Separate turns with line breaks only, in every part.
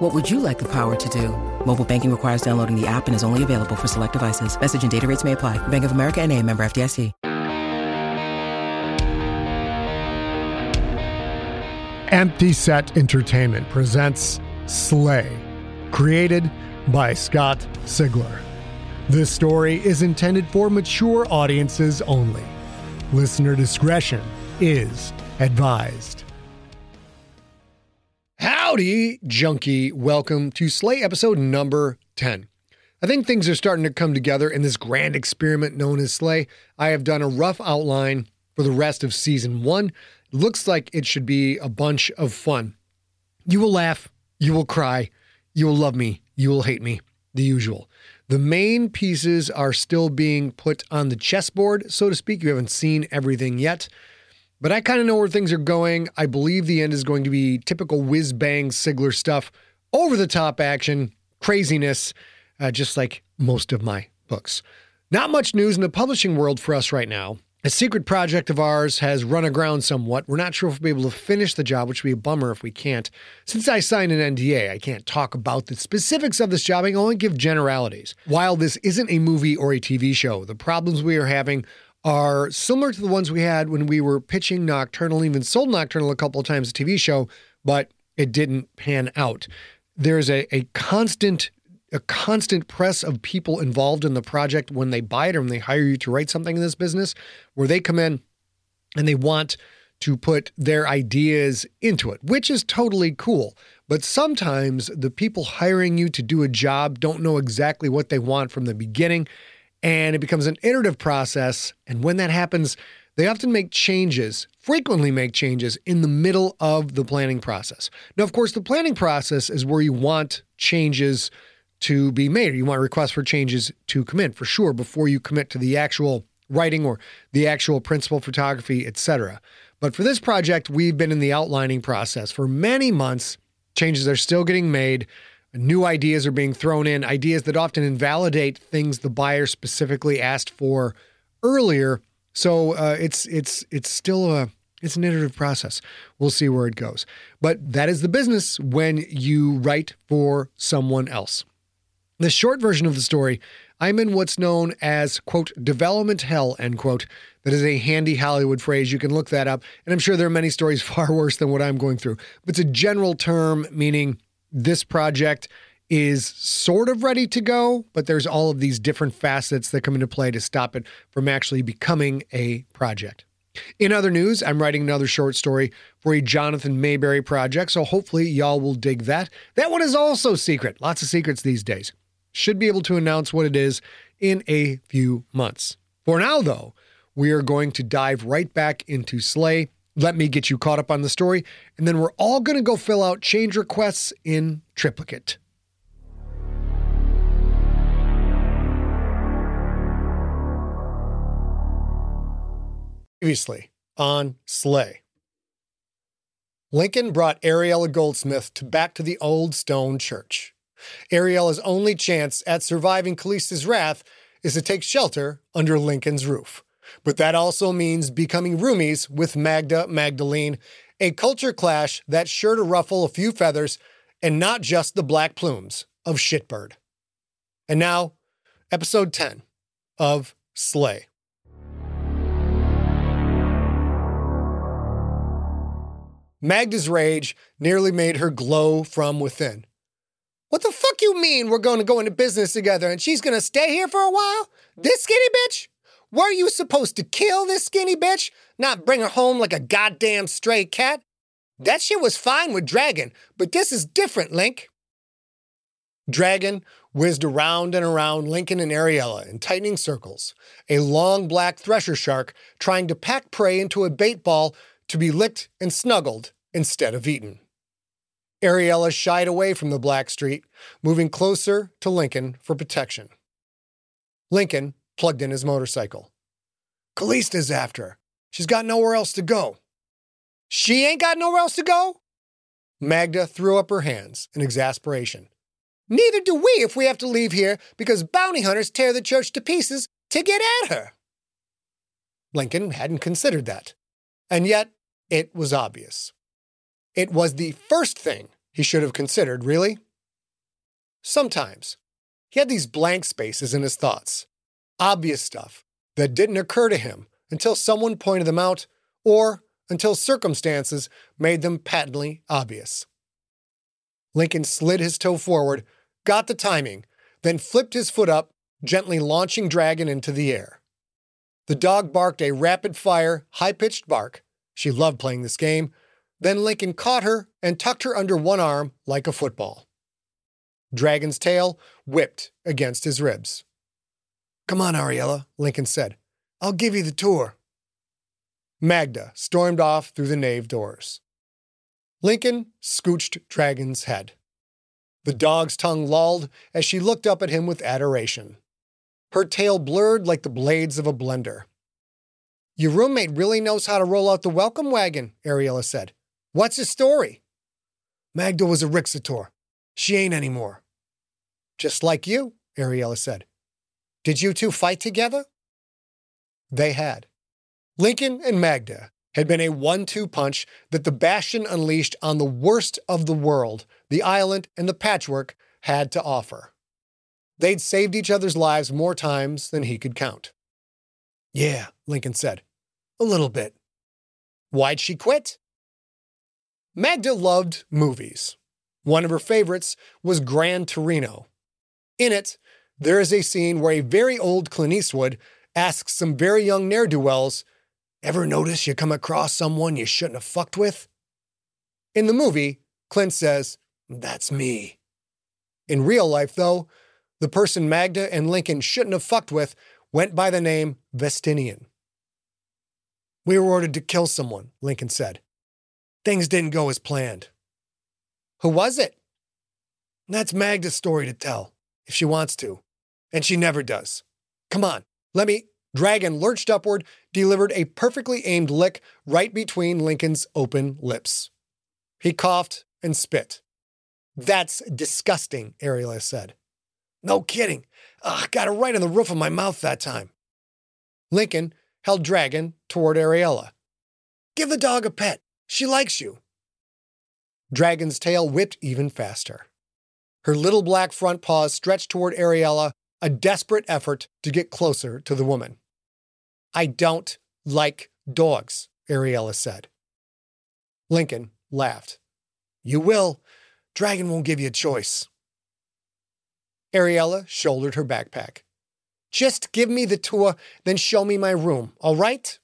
What would you like the power to do? Mobile banking requires downloading the app and is only available for select devices. Message and data rates may apply. Bank of America and a member FDIC.
Empty Set Entertainment presents Slay, created by Scott Sigler. This story is intended for mature audiences only. Listener discretion is advised. Howdy, junkie. Welcome to Slay episode number 10. I think things are starting to come together in this grand experiment known as Slay. I have done a rough outline for the rest of season one. Looks like it should be a bunch of fun. You will laugh, you will cry, you will love me, you will hate me, the usual. The main pieces are still being put on the chessboard, so to speak. You haven't seen everything yet. But I kind of know where things are going. I believe the end is going to be typical whiz bang Sigler stuff, over the top action, craziness, uh, just like most of my books. Not much news in the publishing world for us right now. A secret project of ours has run aground somewhat. We're not sure if we'll be able to finish the job, which would be a bummer if we can't. Since I signed an NDA, I can't talk about the specifics of this job. I can only give generalities. While this isn't a movie or a TV show, the problems we are having are similar to the ones we had when we were pitching Nocturnal, even sold Nocturnal a couple of times a TV show, but it didn't pan out. There's a, a constant a constant press of people involved in the project when they buy it or when they hire you to write something in this business, where they come in and they want to put their ideas into it, which is totally cool. But sometimes the people hiring you to do a job don't know exactly what they want from the beginning, and it becomes an iterative process. And when that happens, they often make changes, frequently make changes in the middle of the planning process. Now, of course, the planning process is where you want changes to be made, or you want requests for changes to come in for sure before you commit to the actual writing or the actual principal photography, etc. But for this project, we've been in the outlining process for many months. Changes are still getting made. New ideas are being thrown in, ideas that often invalidate things the buyer specifically asked for earlier. So uh, it's it's it's still a it's an iterative process. We'll see where it goes. But that is the business when you write for someone else. The short version of the story I'm in what's known as, quote, development hell, end quote. That is a handy Hollywood phrase. You can look that up. And I'm sure there are many stories far worse than what I'm going through. But it's a general term meaning this project is sort of ready to go, but there's all of these different facets that come into play to stop it from actually becoming a project. In other news, I'm writing another short story for a Jonathan Maberry project, so hopefully y'all will dig that. That one is also secret. Lots of secrets these days. Should be able to announce what it is in a few months. For now, though, we are going to dive right back into Slay. Let me get you caught up on the story, and then we're all going to go fill out change requests in triplicate. Previously on Slay. Lincoln brought Ariella Goldsmith to back to the old stone church. Ariella's only chance at surviving Callista's wrath is to take shelter under Lincoln's roof. But that also means becoming roomies with Magda Magdalene, a culture clash that's sure to ruffle a few feathers and not just the black plumes of Shitbird. And now, episode 10 of Slay. Magda's rage nearly made her glow from within. What the fuck you mean we're going to go into business together and she's going to stay here for a while? This skinny bitch? Were you supposed to kill this skinny bitch? Not bring her home like a goddamn stray cat? That shit was fine with Dragon, but this is different, Link. Dragon whizzed around and around Lincoln and Ariella in tightening circles, a long black thresher shark trying to pack prey into a bait ball to be licked and snuggled instead of eaten. Ariella shied away from the Black Street, moving closer to Lincoln for protection. Lincoln plugged in his motorcycle. Callista's after her. She's got nowhere else to go. She ain't got nowhere else to go? Magda threw up her hands in exasperation. Neither do we if we have to leave here because bounty hunters tear the church to pieces to get at her. Lincoln hadn't considered that. And yet, it was obvious. It was the first thing he should have considered, really. Sometimes he had these blank spaces in his thoughts, obvious stuff that didn't occur to him until someone pointed them out or until circumstances made them patently obvious. Lincoln slid his toe forward, got the timing, then flipped his foot up, gently launching Dragon into the air. The dog barked a rapid fire, high pitched bark. She loved playing this game. Then Lincoln caught her and tucked her under one arm like a football. Dragon's tail whipped against his ribs. Come on, Ariella, Lincoln said. I'll give you the tour. Magda stormed off through the nave doors. Lincoln scooched Dragon's head. The dog's tongue lolled as she looked up at him with adoration. Her tail blurred like the blades of a blender. Your roommate really knows how to roll out the welcome wagon, Ariella said. What's his story? Magda was a Rixator. She ain't anymore. Just like you, Ariella said. Did you two fight together? They had. Lincoln and Magda had been a one two punch that the Bastion unleashed on the worst of the world the island and the patchwork had to offer. They'd saved each other's lives more times than he could count. Yeah, Lincoln said. A little bit. Why'd she quit? Magda loved movies. One of her favorites was Gran Torino. In it, there is a scene where a very old Clint Eastwood asks some very young ne'er do wells Ever notice you come across someone you shouldn't have fucked with? In the movie, Clint says, That's me. In real life, though, the person Magda and Lincoln shouldn't have fucked with went by the name Vestinian. We were ordered to kill someone, Lincoln said. Things didn't go as planned. Who was it? That's Magda's story to tell, if she wants to. And she never does. Come on, let me. Dragon lurched upward, delivered a perfectly aimed lick right between Lincoln's open lips. He coughed and spit. That's disgusting, Ariella said. No kidding. Ugh, got it right on the roof of my mouth that time. Lincoln held Dragon toward Ariella. Give the dog a pet. She likes you. Dragon's tail whipped even faster. Her little black front paws stretched toward Ariella, a desperate effort to get closer to the woman. I don't like dogs, Ariella said. Lincoln laughed. You will. Dragon won't give you a choice. Ariella shouldered her backpack. Just give me the tour, then show me my room, all right?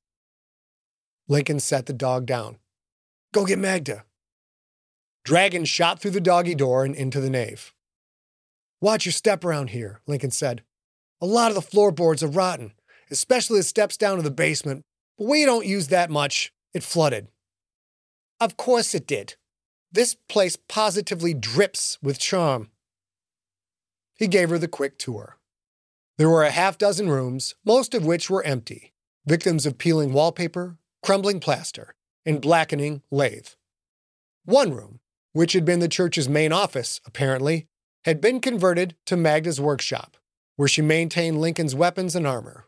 Lincoln set the dog down. Go get Magda. Dragon shot through the doggy door and into the nave. Watch your step around here, Lincoln said. A lot of the floorboards are rotten especially the steps down to the basement, but we don't use that much. It flooded. Of course it did. This place positively drips with charm. He gave her the quick tour. There were a half dozen rooms, most of which were empty, victims of peeling wallpaper, crumbling plaster, and blackening lathe. One room, which had been the church's main office, apparently, had been converted to Magda's workshop, where she maintained Lincoln's weapons and armor.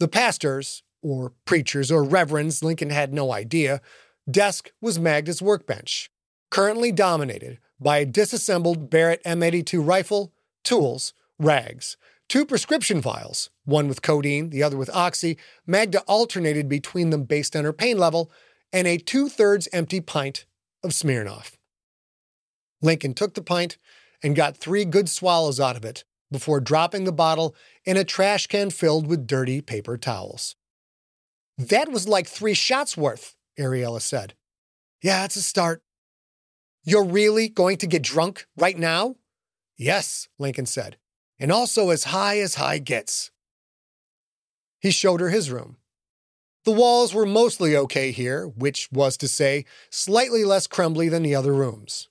The pastor's, or preacher's, or reverend's, Lincoln had no idea, desk was Magda's workbench, currently dominated by a disassembled Barrett M82 rifle, tools, rags, two prescription vials, one with codeine, the other with oxy. Magda alternated between them based on her pain level, and a two thirds empty pint of Smirnoff. Lincoln took the pint and got three good swallows out of it before dropping the bottle in a trash can filled with dirty paper towels. That was like three shots worth, Ariella said. Yeah, it's a start. You're really going to get drunk right now? Yes, Lincoln said, and also as high as high gets. He showed her his room. The walls were mostly okay here, which was to say, slightly less crumbly than the other rooms.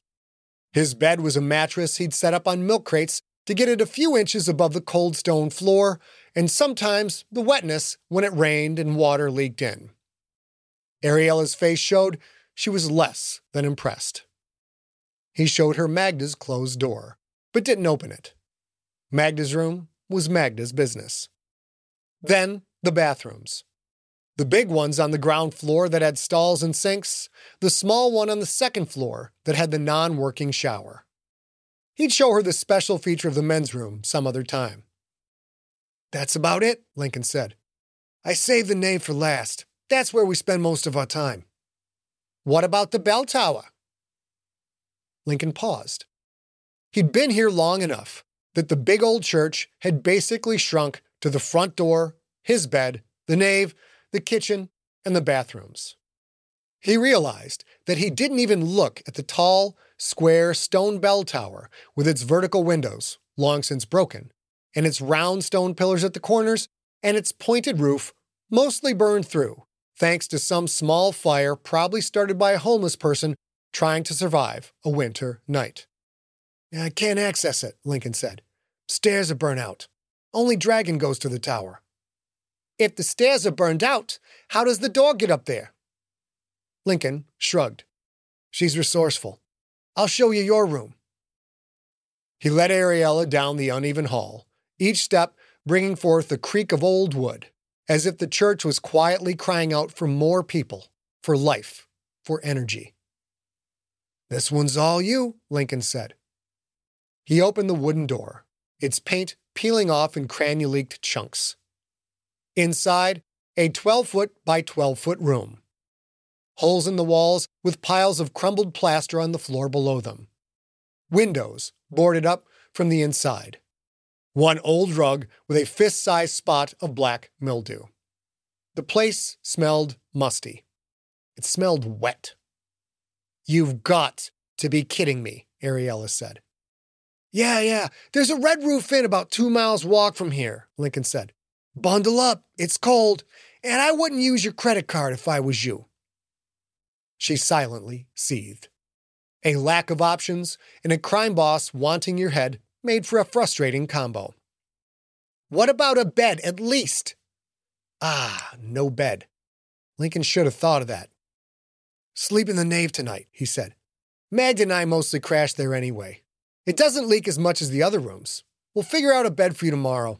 His bed was a mattress he'd set up on milk crates to get it a few inches above the cold stone floor, and sometimes the wetness when it rained and water leaked in. Ariella's face showed she was less than impressed. He showed her Magda's closed door, but didn't open it. Magda's room was Magda's business. Then the bathrooms. The big ones on the ground floor that had stalls and sinks, the small one on the second floor that had the non working shower. He'd show her the special feature of the men's room some other time. That's about it, Lincoln said. I saved the nave for last. That's where we spend most of our time. What about the bell tower? Lincoln paused. He'd been here long enough that the big old church had basically shrunk to the front door, his bed, the nave, the kitchen, and the bathrooms. He realized that he didn't even look at the tall, square stone bell tower with its vertical windows, long since broken, and its round stone pillars at the corners, and its pointed roof, mostly burned through, thanks to some small fire probably started by a homeless person trying to survive a winter night. I can't access it, Lincoln said. Stairs are burnt out. Only Dragon goes to the tower. If the stairs are burned out, how does the dog get up there? Lincoln shrugged. She's resourceful. I'll show you your room. He led Ariella down the uneven hall, each step bringing forth the creak of old wood, as if the church was quietly crying out for more people, for life, for energy. This one's all you, Lincoln said. He opened the wooden door, its paint peeling off in cranuleaked chunks. Inside, a 12 foot by 12 foot room. Holes in the walls with piles of crumbled plaster on the floor below them. Windows boarded up from the inside. One old rug with a fist sized spot of black mildew. The place smelled musty. It smelled wet. You've got to be kidding me, Ariella said. Yeah, yeah, there's a red roof inn about two miles walk from here, Lincoln said. Bundle up, it's cold, and I wouldn't use your credit card if I was you. She silently seethed. A lack of options and a crime boss wanting your head made for a frustrating combo. What about a bed, at least? Ah, no bed. Lincoln should have thought of that. Sleep in the nave tonight, he said. Magda and I mostly crash there anyway. It doesn't leak as much as the other rooms. We'll figure out a bed for you tomorrow.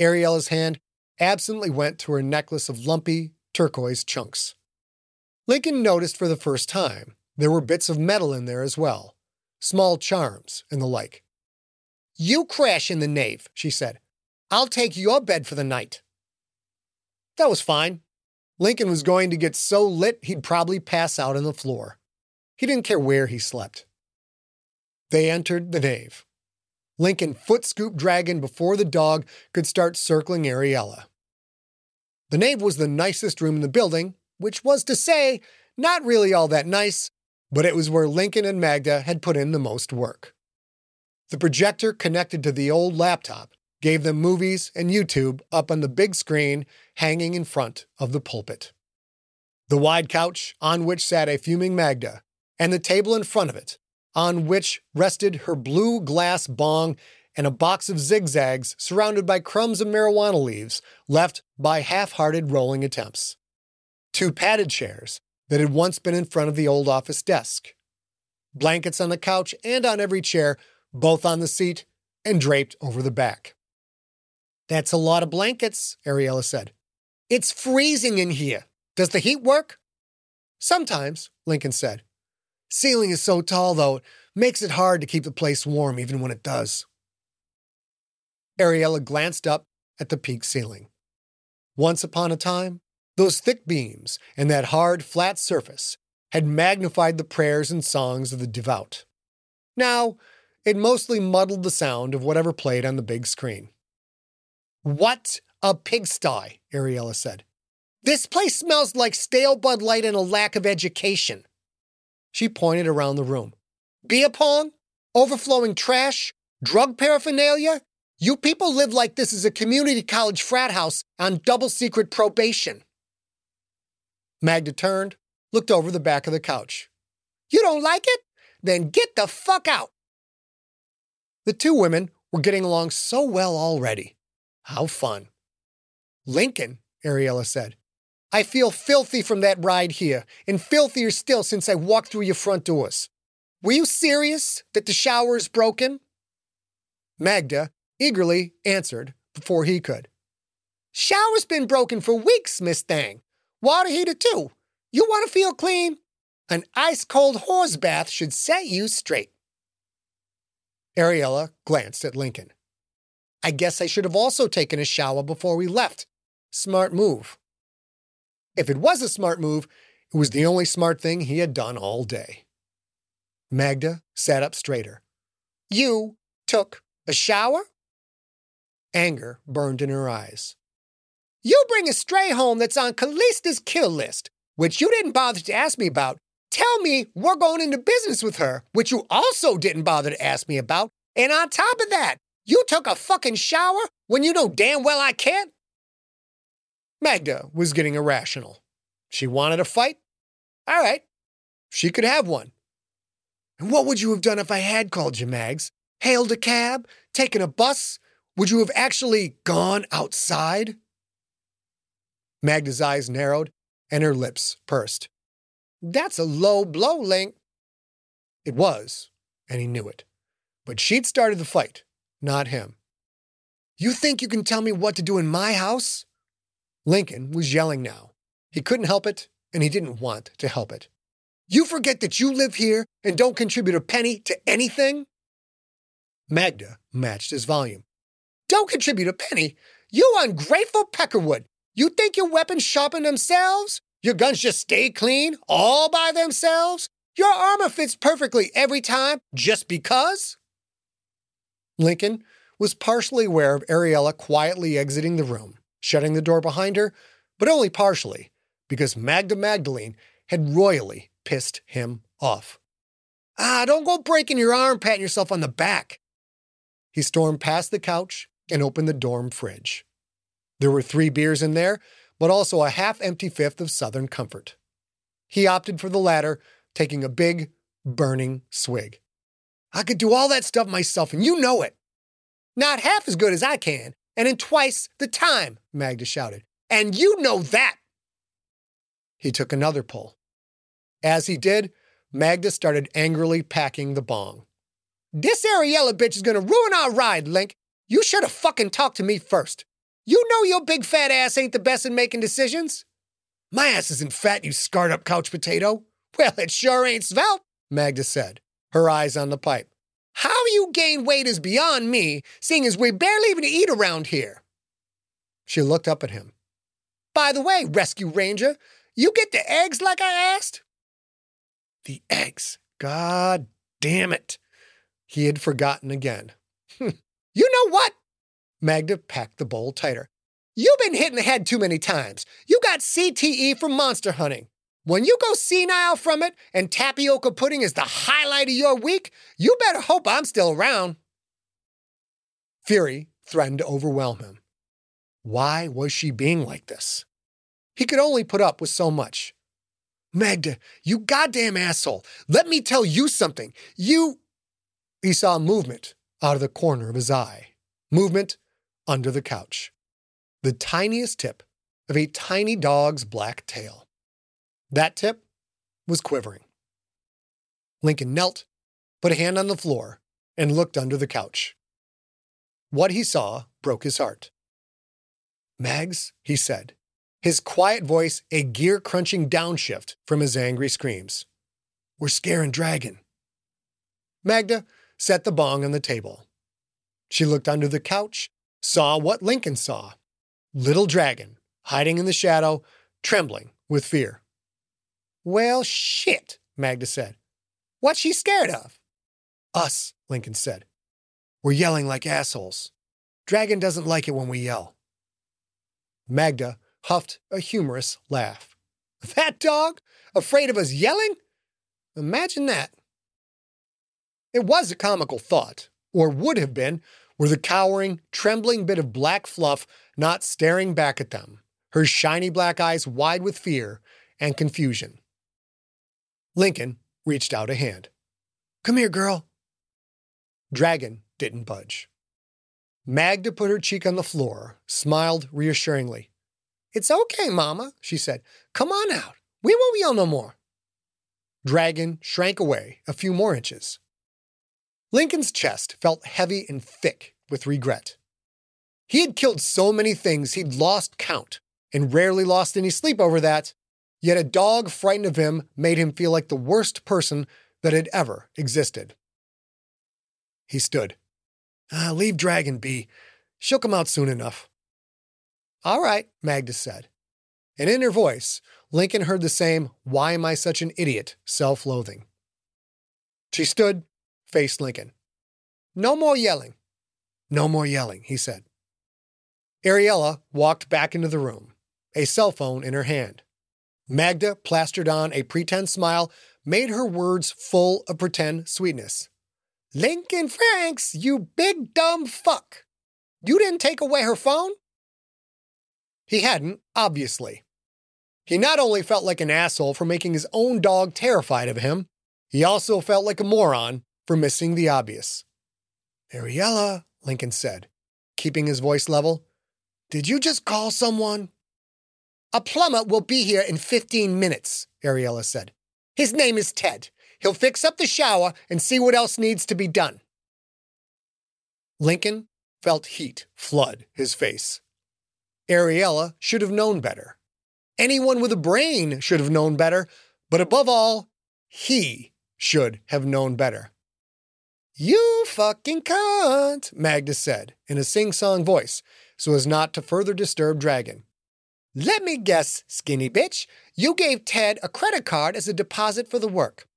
Ariella's hand absently went to her necklace of lumpy, turquoise chunks. Lincoln noticed for the first time there were bits of metal in there as well, small charms and the like. You crash in the nave, she said. I'll take your bed for the night. That was fine. Lincoln was going to get so lit he'd probably pass out on the floor. He didn't care where he slept. They entered the nave. Lincoln foot scooped Dragon before the dog could start circling Ariella. The nave was the nicest room in the building, which was to say, not really all that nice, but it was where Lincoln and Magda had put in the most work. The projector connected to the old laptop gave them movies and YouTube up on the big screen hanging in front of the pulpit. The wide couch on which sat a fuming Magda, and the table in front of it, on which rested her blue glass bong and a box of zigzags surrounded by crumbs of marijuana leaves left by half hearted rolling attempts. Two padded chairs that had once been in front of the old office desk. Blankets on the couch and on every chair, both on the seat and draped over the back. That's a lot of blankets, Ariella said. It's freezing in here. Does the heat work? Sometimes, Lincoln said. Ceiling is so tall, though, it makes it hard to keep the place warm even when it does. Ariella glanced up at the peak ceiling. Once upon a time, those thick beams and that hard, flat surface had magnified the prayers and songs of the devout. Now, it mostly muddled the sound of whatever played on the big screen. What a pigsty, Ariella said. This place smells like stale Bud Light and a lack of education. She pointed around the room. Beer pong? Overflowing trash? Drug paraphernalia? You people live like this is a community college frat house on double secret probation. Magda turned, looked over the back of the couch. You don't like it? Then get the fuck out. The two women were getting along so well already. How fun. Lincoln, Ariella said. I feel filthy from that ride here, and filthier still since I walked through your front doors. Were you serious that the shower is broken? Magda eagerly answered before he could. Shower's been broken for weeks, Miss Thang. Water heater, too. You want to feel clean? An ice cold horse bath should set you straight. Ariella glanced at Lincoln. I guess I should have also taken a shower before we left. Smart move. If it was a smart move, it was the only smart thing he had done all day. Magda sat up straighter. You took a shower? Anger burned in her eyes. You bring a stray home that's on Callista's kill list, which you didn't bother to ask me about. Tell me we're going into business with her, which you also didn't bother to ask me about. And on top of that, you took a fucking shower when you know damn well I can't? Magda was getting irrational. She wanted a fight? All right, she could have one. And what would you have done if I had called you, Mags? Hailed a cab? Taken a bus? Would you have actually gone outside? Magda's eyes narrowed and her lips pursed. That's a low blow, Link. It was, and he knew it. But she'd started the fight, not him. You think you can tell me what to do in my house? Lincoln was yelling now. He couldn't help it, and he didn't want to help it. You forget that you live here and don't contribute a penny to anything? Magda matched his volume. Don't contribute a penny? You ungrateful peckerwood! You think your weapons sharpen themselves? Your guns just stay clean all by themselves? Your armor fits perfectly every time just because? Lincoln was partially aware of Ariella quietly exiting the room, shutting the door behind her, but only partially, because Magda Magdalene had royally pissed him off. Ah, don't go breaking your arm patting yourself on the back. He stormed past the couch and opened the dorm fridge. There were three beers in there, but also a half empty fifth of Southern Comfort. He opted for the latter, taking a big, burning swig. I could do all that stuff myself, and you know it. Not half as good as I can, and in twice the time, Magda shouted. And you know that. He took another pull. As he did, Magda started angrily packing the bong. This Ariella bitch is gonna ruin our ride, Link. You should have fucking talked to me first. You know your big fat ass ain't the best in making decisions. My ass isn't fat, you scarred up couch potato. Well, it sure ain't svelte, Magda said, her eyes on the pipe. How you gain weight is beyond me, seeing as we barely even eat around here. She looked up at him. By the way, Rescue Ranger, you get the eggs like I asked? The eggs. God damn it. He had forgotten again. Hmm, you know what? Magda packed the bowl tighter. You've been hitting the head too many times. You got CTE from monster hunting. When you go senile from it and tapioca pudding is the highlight of your week, you better hope I'm still around. Fury threatened to overwhelm him. Why was she being like this? He could only put up with so much. Magda, you goddamn asshole. Let me tell you something. You. He saw movement out of the corner of his eye. Movement under the couch. The tiniest tip of a tiny dog's black tail. That tip was quivering. Lincoln knelt, put a hand on the floor, and looked under the couch. What he saw broke his heart. Mags, he said, his quiet voice a gear crunching downshift from his angry screams. We're scaring Dragon. Magda set the bong on the table. She looked under the couch, saw what Lincoln saw Little Dragon, hiding in the shadow, trembling with fear. Well, shit, Magda said. What's she scared of? Us, Lincoln said. We're yelling like assholes. Dragon doesn't like it when we yell. Magda huffed a humorous laugh. That dog? Afraid of us yelling? Imagine that. It was a comical thought, or would have been, were the cowering, trembling bit of black fluff not staring back at them, her shiny black eyes wide with fear and confusion. Lincoln reached out a hand. Come here, girl. Dragon didn't budge. Magda put her cheek on the floor, smiled reassuringly. It's okay, Mama, she said. Come on out. We won't yell no more. Dragon shrank away a few more inches. Lincoln's chest felt heavy and thick with regret. He had killed so many things he'd lost count and rarely lost any sleep over that, yet a dog frightened of him made him feel like the worst person that had ever existed. He stood. Ah, leave Dragon be. She'll come out soon enough. All right, Magda said. And in her voice, Lincoln heard the same, Why am I such an idiot? self loathing. She stood, faced Lincoln. No more yelling. No more yelling, he said. Ariella walked back into the room, a cell phone in her hand. Magda plastered on a pretend smile, made her words full of pretend sweetness. Lincoln Franks, you big dumb fuck. You didn't take away her phone? He hadn't, obviously. He not only felt like an asshole for making his own dog terrified of him, he also felt like a moron for missing the obvious. Ariella, Lincoln said, keeping his voice level, did you just call someone? A plumber will be here in 15 minutes, Ariella said. His name is Ted. He'll fix up the shower and see what else needs to be done. Lincoln felt heat flood his face. Ariella should have known better. Anyone with a brain should have known better, but above all, he should have known better. You fucking cunt, Magda said in a sing song voice so as not to further disturb Dragon. Let me guess, skinny bitch, you gave Ted a credit card as a deposit for the work.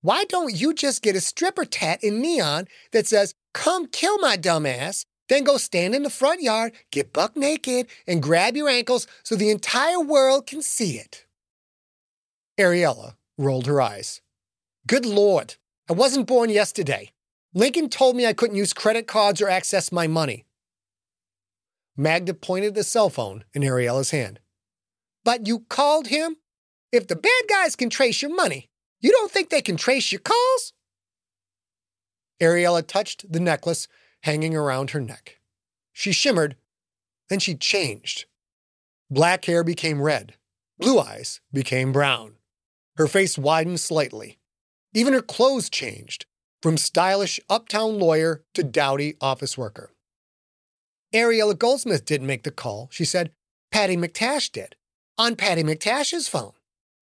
Why don't you just get a stripper tat in neon that says, Come kill my dumbass, then go stand in the front yard, get buck naked, and grab your ankles so the entire world can see it. Ariella rolled her eyes. Good Lord, I wasn't born yesterday. Lincoln told me I couldn't use credit cards or access my money. Magda pointed the cell phone in Ariella's hand. But you called him? If the bad guys can trace your money, you don't think they can trace your calls? Ariella touched the necklace hanging around her neck. She shimmered, then she changed. Black hair became red, blue eyes became brown. Her face widened slightly. Even her clothes changed from stylish uptown lawyer to dowdy office worker. Ariella Goldsmith didn't make the call, she said. Patty McTash did, on Patty McTash's phone.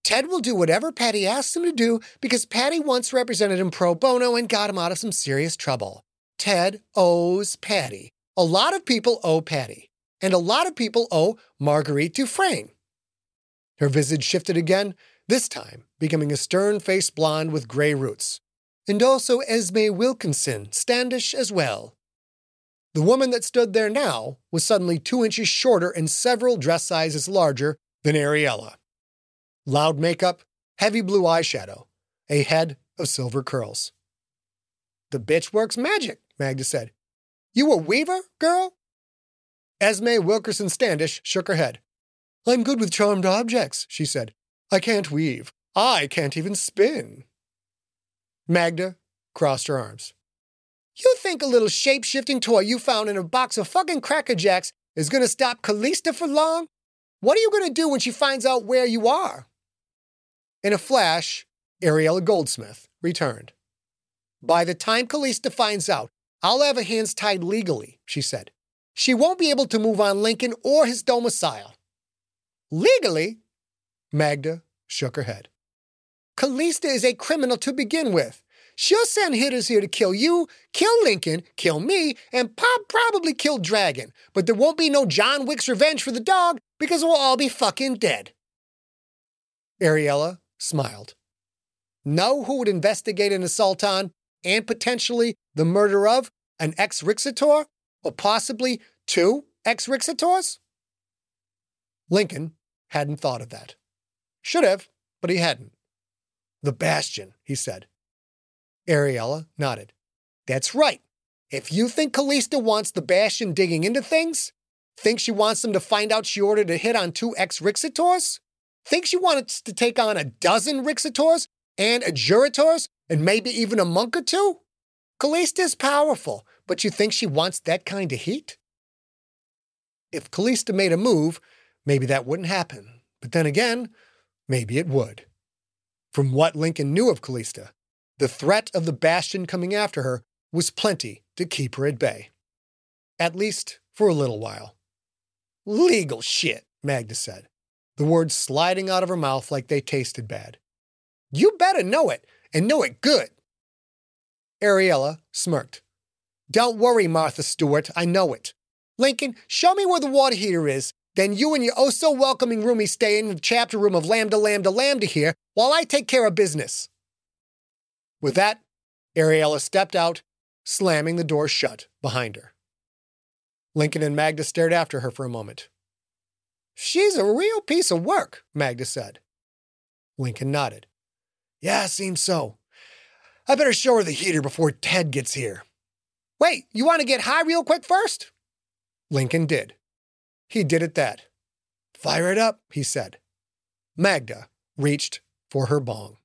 Ted will do whatever Patty asks him to do because Patty once represented him pro bono and got him out of some serious trouble. Ted owes Patty. A lot of people owe Patty, and a lot of people owe Marguerite Dufresne. Her visage shifted again, this time becoming a stern faced blonde with gray roots. And also Esme Wilkinson, standish as well. The woman that stood there now was suddenly two inches shorter and several dress sizes larger than Ariella. Loud makeup, heavy blue eyeshadow, a head of silver curls. The bitch works magic, Magda said. You a weaver, girl? Esme Wilkerson Standish shook her head. I'm good with charmed objects, she said. I can't weave. I can't even spin. Magda crossed her arms. You think a little shape shifting toy you found in a box of fucking Cracker Jacks is to stop Callista for long? What are you going to do when she finds out where you are? In a flash, Ariella Goldsmith returned. By the time Callista finds out, I'll have her hands tied legally, she said. She won't be able to move on Lincoln or his domicile. Legally? Magda shook her head. Callista is a criminal to begin with. She'll send hitters here to kill you, kill Lincoln, kill me, and pop probably kill Dragon. But there won't be no John Wick's revenge for the dog because we'll all be fucking dead. Ariella smiled. Know who would investigate an assault on and potentially the murder of an ex Rixator or possibly two ex Rixators? Lincoln hadn't thought of that. Should have, but he hadn't. The Bastion, he said. Ariella nodded. That's right. If you think Callista wants the Bastion digging into things, think she wants them to find out she ordered a hit on two ex Rixators, think she wants to take on a dozen Rixators and Adjurators and maybe even a monk or two? Callista's powerful, but you think she wants that kind of heat? If Callista made a move, maybe that wouldn't happen. But then again, maybe it would. From what Lincoln knew of Callista, the threat of the Bastion coming after her was plenty to keep her at bay. At least for a little while. Legal shit, Magda said, the words sliding out of her mouth like they tasted bad. You better know it, and know it good. Ariella smirked. Don't worry, Martha Stewart, I know it. Lincoln, show me where the water heater is. Then you and your oh so welcoming roomie stay in the chapter room of Lambda Lambda Lambda here while I take care of business. With that, Ariella stepped out, slamming the door shut behind her. Lincoln and Magda stared after her for a moment. She's a real piece of work, Magda said. Lincoln nodded. Yeah, seems so. I better show her the heater before Ted gets here. Wait, you want to get high real quick first? Lincoln did. He did at that. Fire it up, he said. Magda reached for her bong.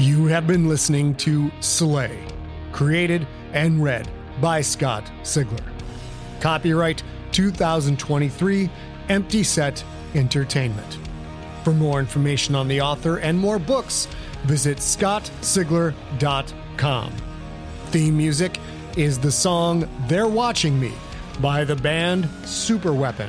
You have been listening to Slay, created and read by Scott Sigler. Copyright 2023 Empty Set Entertainment. For more information on the author and more books, visit scottsigler.com. Theme music is the song They're Watching Me by the band Superweapon.